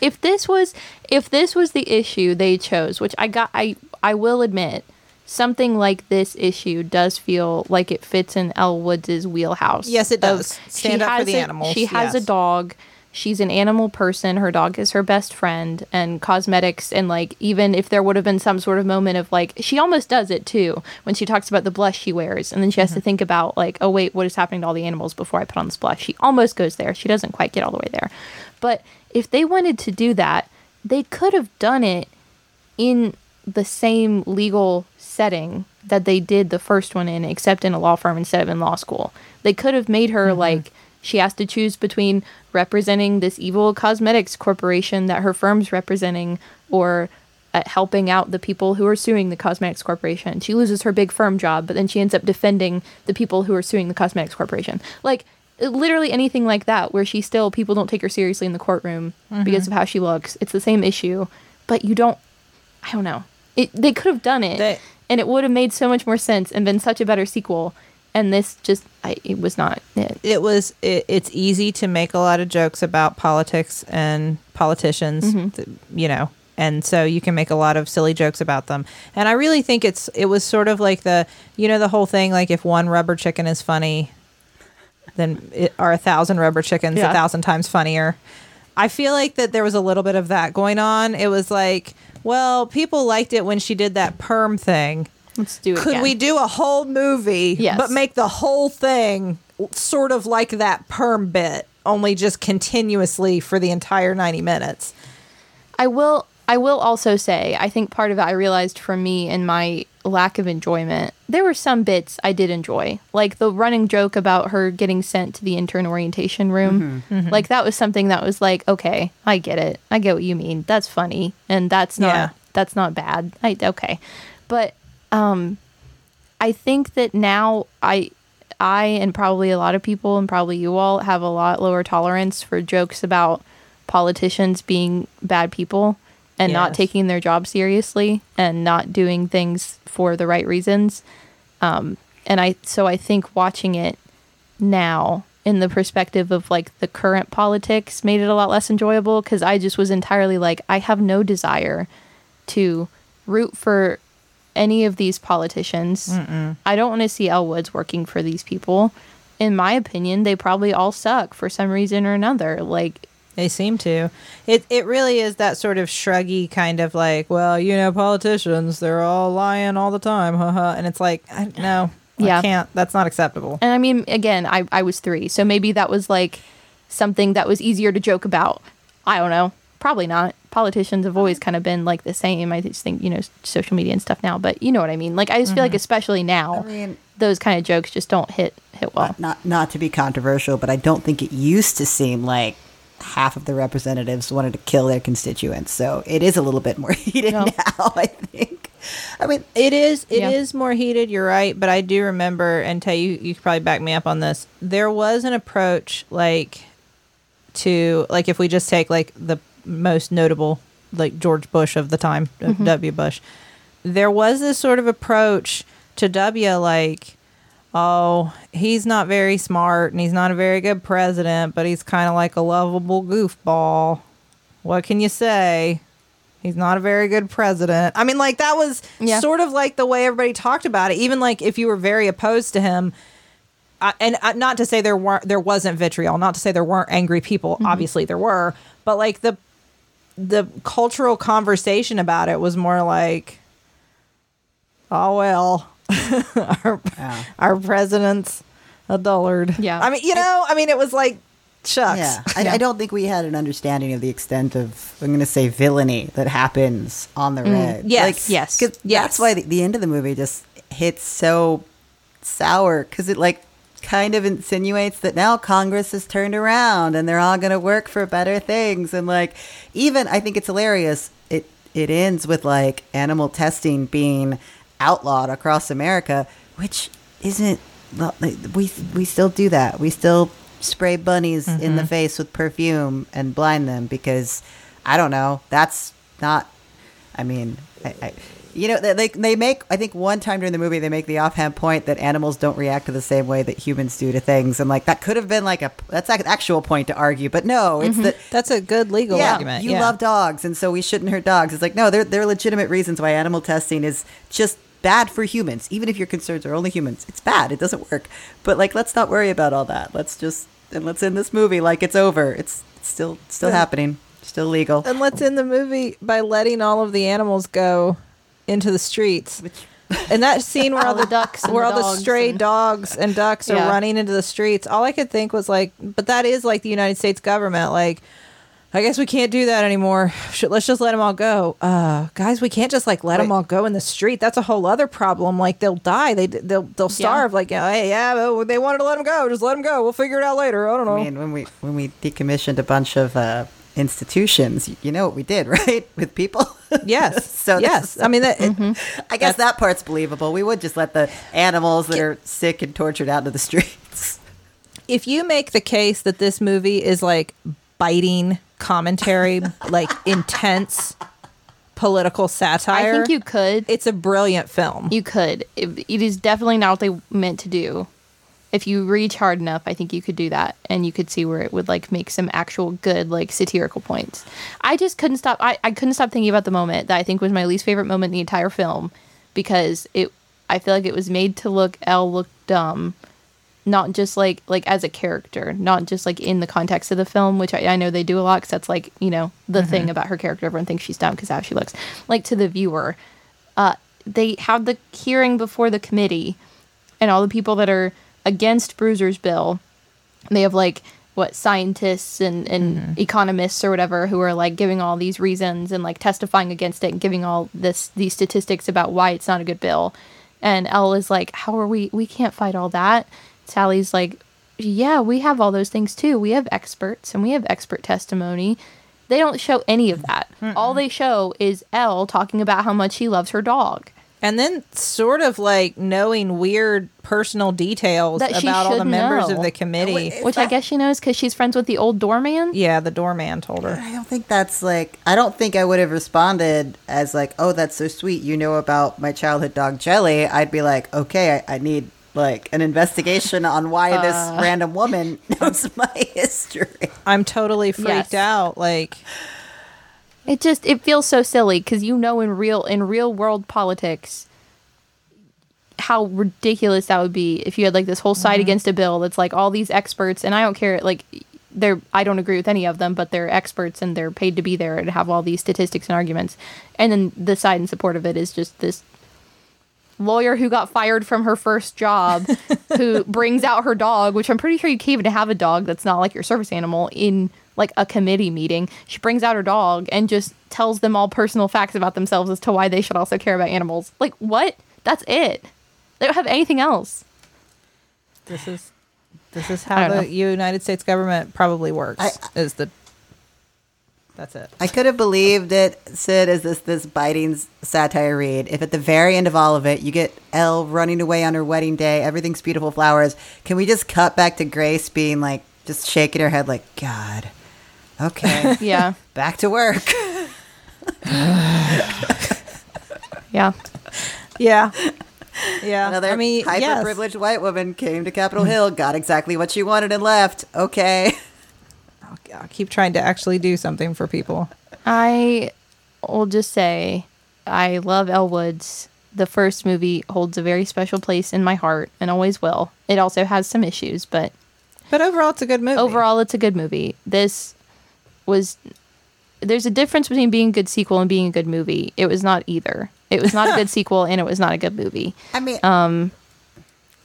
if this was if this was the issue they chose, which I got I I will admit, something like this issue does feel like it fits in Elle Woods' wheelhouse. Yes, it does. she Stand up for has the a- animals, She has a dog. She's an animal person. Her dog is her best friend, and cosmetics, and like even if there would have been some sort of moment of like, she almost does it too when she talks about the blush she wears, and then she has Mm-hmm. to think about like, oh wait, what is happening to all the animals before I put on this blush? She almost goes there. She doesn't quite get all the way there, but if they wanted to do that, they could have done it in the same legal setting that they did the first one in, except in a law firm instead of in law school. They could have made her mm-hmm. like she has to choose between representing this evil cosmetics corporation that her firm's representing or uh, helping out the people who are suing the cosmetics corporation. She loses her big firm job, but then she ends up defending the people who are suing the cosmetics corporation. Like uh, literally anything like that where she still people don't take her seriously in the courtroom mm-hmm. because of how she looks. It's the same issue, but you don't I don't know. It they could have done it They- and it would have made so much more sense and been such a better sequel. And this just I, it was not it. it was it, it's easy to make a lot of jokes about politics and politicians mm-hmm. th- you know and so you can make a lot of silly jokes about them and i really think it's it was sort of like the you know the whole thing like if one rubber chicken is funny then it are a thousand rubber chickens Yeah. a thousand times funnier i feel like that there was a little bit of that going on it was like well people liked it when she did that perm thing Let's do it. could again. we do a whole movie Yes. but make the whole thing sort of like that perm bit only just continuously for the entire 90 minutes. I will I will also say I think part of it I realized for me and my lack of enjoyment. There were some bits I did enjoy. Like the running joke about her getting sent to the intern orientation room. Like that was something that was like, okay, I get it. I get what you mean. That's funny and that's not Yeah. that's not bad. I okay. But um I think that now I I and probably a lot of people and probably you all have a lot lower tolerance for jokes about politicians being bad people and not taking their job seriously and not doing things for the right reasons. Um, and I so I think watching it now in the perspective of like the current politics made it a lot less enjoyable because I just was entirely like I have no desire to root for any of these politicians. I don't want to see Elle Woods working for these people. In my opinion, they probably all suck for some reason or another. Like, They seem to. It it really is that sort of shruggy kind of like, well, you know, politicians, they're all lying all the time, haha. And it's like, I, no, Yeah. I can't. That's not acceptable. and I mean, again, I, I was three, so maybe that was like something that was easier to joke about. I don't know. Probably not. Politicians have always mm-hmm. kind of been like the same. I just think, you know, social media and stuff now, but you know what I mean? Like, I just feel like, mm-hmm. especially now, I mean, those kind of jokes just don't hit hit well. not not to be controversial, but I don't think it used to seem like half of the representatives wanted to kill their constituents. So it is a little bit more (laughs) heated No. now, I think. I mean, It is. It is Yeah. more heated. You're right, but I do remember, and tell you, you could probably back me up on this. There was an approach, like to like if we just take like the most notable, like George Bush of the time, uh, W. Bush. There was this sort of approach to W, like, oh, he's not very smart and he's not a very good president, but he's kind of like a lovable goofball. What can you say? He's not a very good president. I mean, like that was Yeah. sort of like the way everybody talked about it. Even like if you were very opposed to him, uh, and uh, not to say there weren't, there wasn't vitriol. Not to say there weren't angry people. Obviously there were, but like the the cultural conversation about it was more like, oh well, (laughs) our Yeah. our president's a dullard. Yeah. I mean, you know, I mean, it was like, shucks. yeah, I, Yeah. I don't think we had an understanding of the extent of, I'm going to say, villainy that happens on the mm. red. yes, yes, 'cause yes. That's why the, the end of the movie just hits so sour because it like kind of insinuates that now Congress has turned around and they're all going to work for better things and like even I think it's hilarious it it ends with like animal testing being outlawed across America which isn't we we still do that we still spray bunnies in the mm-hmm. face with perfume and blind them because I don't know that's not I mean, I, I, you know, they, they make. I think one time during the movie they make the offhand point that animals don't react to the same way that humans do to things, and like that could have been like a that's like an actual point to argue, but no, it's mm-hmm. that. That's a good legal Yeah, argument. you yeah. love dogs, and so we shouldn't hurt dogs. It's like no, there there are legitimate reasons why animal testing is just bad for humans. Even if your concerns are only humans, it's bad. It doesn't work. But like, let's not worry about all that. Let's just and let's end this movie like it's over. It's, still still Yeah. happening, still legal. And let's end the movie by letting all of the animals go into the streets. Which And that scene where (laughs) all, the the ducks where the all the stray and- dogs and ducks are Yeah. running into the streets, all I could think was like, but that is like the United States government. Like, I guess we can't do that anymore. Should, let's just let them all go. Uh, guys, we can't just like let them all go in the street. That's a whole other problem. Like they'll die. They they'll they'll starve. Like yeah, hey, yeah, they wanted to let them go. Just let them go. We'll figure it out later. I don't know. I mean, when we when we decommissioned a bunch of uh, institutions, you know what we did, (laughs) right? With people. yes. (laughs) So yes. is- I mean that. I guess that part's believable. We would just let the animals that are sick and tortured out into the (laughs) streets. if you make the case that this movie is like biting commentary, like (laughs) intense political satire, I think you could. it's a brilliant film. You could. It, it is definitely not what they meant to do. If you reach hard enough, I think you could do that, and you could see where it would like make some actual good like satirical points. I just couldn't stop. I, I couldn't stop thinking about the moment that I think was my least favorite moment in the entire film, because it. I feel like it was made to look Elle look dumb, not just like like as a character, not just like in the context of the film, which I, I know they do a lot because that's like you know the thing about her character. Everyone thinks she's dumb because how she looks. Like to the viewer, uh, they have the hearing before the committee, and all the people that are against Bruiser's bill, they have like what scientists and, and economists or whatever who are like giving all these reasons and like testifying against it and giving all this these statistics about why it's not a good bill. And Elle is like, How are we we can't fight all that. Sally's like, Yeah, we have all those things too. We have experts and we have expert testimony. They don't show any of that. All they show is Elle talking about how much she loves her dog. And then sort of like knowing weird personal details That about all the members know. of the committee. If Which I guess she knows because she's friends with the old doorman. Yeah, the doorman told her. I don't think that's like. I don't think I would have responded as like, "Oh, that's so sweet. You know about my childhood dog Jelly." I'd be like, "Okay, I, I need like an investigation on why this uh. random woman (laughs) knows my history." I'm totally freaked Yes. out. Like, It just it feels so silly because you know in real in real world politics how ridiculous that would be if you had like this whole side mm-hmm. against a bill that's like all these experts and I don't care like they're I don't agree with any of them but they're experts and they're paid to be there and have all these statistics and arguments and then the side in support of it is just this lawyer who got fired from her first job (laughs) who brings out her dog which i'm pretty sure you can't even have a dog that's not like your service animal in like a committee meeting she brings out her dog and just tells them all personal facts about themselves as to why they should also care about animals like what that's it they don't have anything else this is this is how the know. United States government probably works. I- is the that's it. I could have believed it, Sid, as this this biting satire read. If at the very end of all of it, you get Elle running away on her wedding day, everything's beautiful flowers. Can we just cut back to Grace being like, just shaking her head, like, God, okay, (laughs) yeah back to work. (laughs) yeah Yeah. Yeah. Another I mean, hyper yes. privileged white woman came to Capitol Hill, got exactly what she wanted, and left. Okay. (laughs) I'll, I'll keep trying to actually do something for people. I will just say I love Elle Woods. The first movie holds a very special place in my heart and always will. It also has some issues, but But overall, it's a good movie. overall it's a good movie. This was there's a difference between being a good sequel and being a good movie. It was not either. It was not a (laughs) good sequel and it was not a good movie. I mean, Um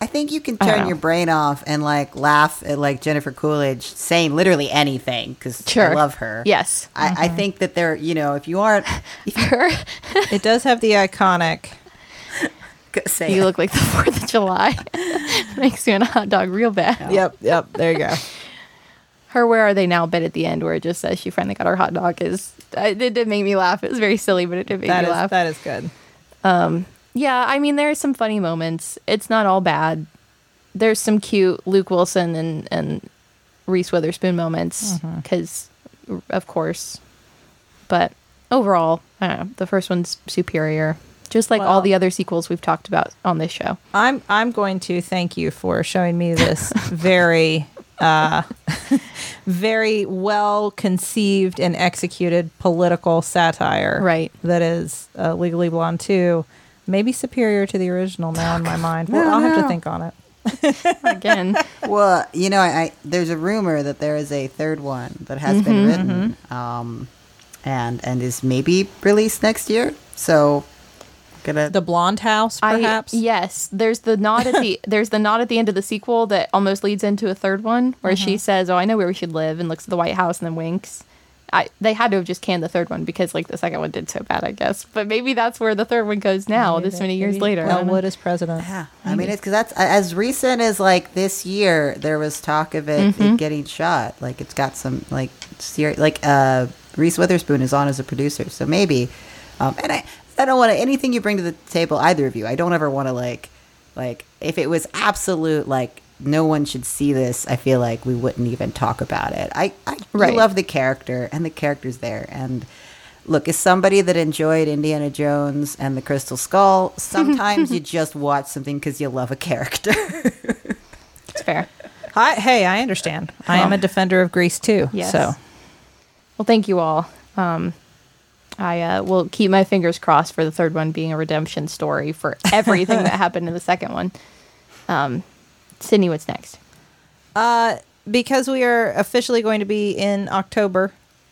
I think you can turn your brain off and like laugh at like Jennifer Coolidge saying literally anything because sure. I love her. Yes. I, I mm-hmm. think that there, you know, if you aren't, if you (laughs) it does have the iconic. (laughs) say you it. look like the 4th of July. (laughs) Makes me want a hot dog real bad. Yep. Yep. There you go. her where are they now bit at the end where it just says she finally got her hot dog is it did make me laugh it was very silly but it did make That me is laugh that is good. Um, yeah i mean there are some funny moments it's not all bad there's some cute luke wilson and and reese witherspoon moments Mm-hmm. because of course but overall know the first one's superior just like all the other sequels we've talked about on this show I'm I'm going to thank you for showing me this (laughs) very uh very well conceived and executed political satire. Right. That is uh, Legally Blonde 2. Maybe superior to the original now in my mind. Well, I'll have to think on it. (laughs) again Well, you know, I, I there's a rumor that there is a third one that has Mm-hmm, been written, um, and and is maybe released next year. So, gonna The Blonde House, perhaps. I, yes, there's the nod at the (laughs) there's the nod at the end of the sequel that almost leads into a third one where she says, "Oh, I know where we should live," and looks at the White House and then winks. I they had to have just canned the third one because like the second one did so bad, I guess. But maybe that's where the third one goes now, this many years later. I don't. Elwood is president. Yeah, I mean it's because that's as recent as like this year. There was talk of it, Mm-hmm. it getting shot. Like it's got some like serious. Like uh, Reese Witherspoon is on as a producer, so maybe. Um, and I, I don't want to anything you bring to the table, either of you. I don't ever want to like, like if it was absolute like no one should see this. I feel like we wouldn't even talk about it. I, I Right. love the character and the characters there and. Look, as somebody that enjoyed Indiana Jones and the Crystal Skull, (laughs) sometimes you just watch something because you love a character. (laughs) It's fair. I, hey, I understand. I am a defender of Grease 2. Yes. So Well, thank you all. Um, I uh, will keep my fingers crossed for the third one being a redemption story for everything (laughs) that happened in the second one. Um, Sydnee, what's next? Uh, because we are officially going to be in October.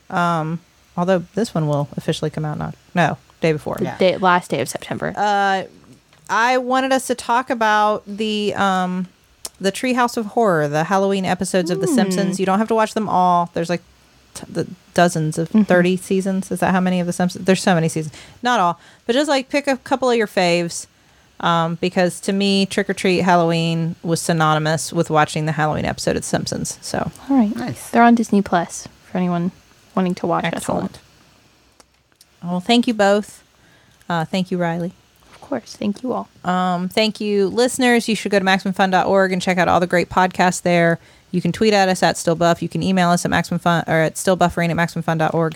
Um, although this one will officially come out not no day before. The Yeah. day, last day of September. Uh, I wanted us to talk about the um, the Treehouse of Horror, the Halloween episodes of The Simpsons. You don't have to watch them all. There's like t- the dozens of 30 seasons. Is that how many of The Simpsons? There's so many seasons. Not all, but just like pick a couple of your faves. Um, because to me, Trick or Treat Halloween was synonymous with watching the Halloween episode of The Simpsons. So All right. Nice. They're on Disney Plus for anyone wanting to watch at home. excellent. Well, thank you both. Uh, thank you, Rileigh. Of course. Thank you all. Um, thank you, listeners. You should go to MaximumFun.org and check out all the great podcasts there. You can tweet at us at StillBuff. You can email us at MaximumFun or at StillBuffering at MaximumFun.org.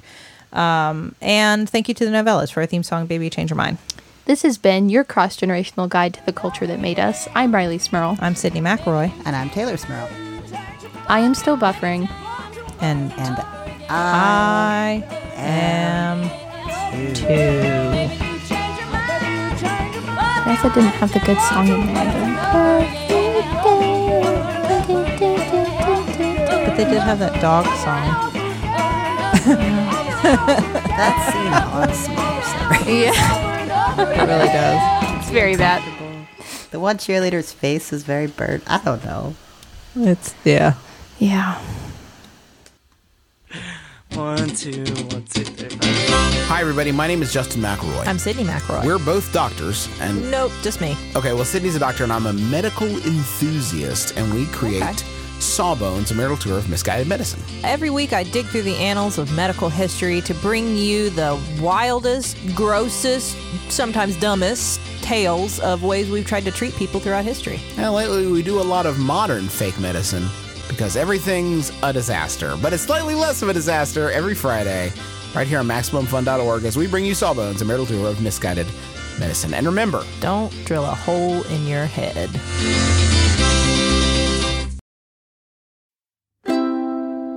Um, and thank you to the Nouvellas for our theme song, Baby Change Your Mind. This has been your cross generational guide to the culture that made us. I'm Rileigh Smirl. I'm Sydnee McElroy, And I'm Teylor Smirl. I am still buffering. and And I I am too. I guess I didn't have the good song in there. But they did have that dog song. that scene haunts me for some. Yeah, It really does. it's very bad. The one cheerleader's face is very burnt. I don't know. It's yeah. Yeah. One, two, one, two, three, four. Hi, everybody. My name is Justin McElroy. I'm Sydnee McElroy. We're both doctors, and nope, just me. okay, well, Sydnee's a doctor, and I'm a medical enthusiast, and we create Okay. Sawbones, a marital tour of misguided medicine. Every week, I dig through the annals of medical history to bring you the wildest, grossest, sometimes dumbest tales of ways we've tried to treat people throughout history. And lately, we do a lot of modern fake medicine because everything's a disaster, but it's slightly less of a disaster every Friday, right here on MaximumFun.org, as we bring you Sawbones, a marital tour of misguided medicine. And remember, Don't drill a hole in your head.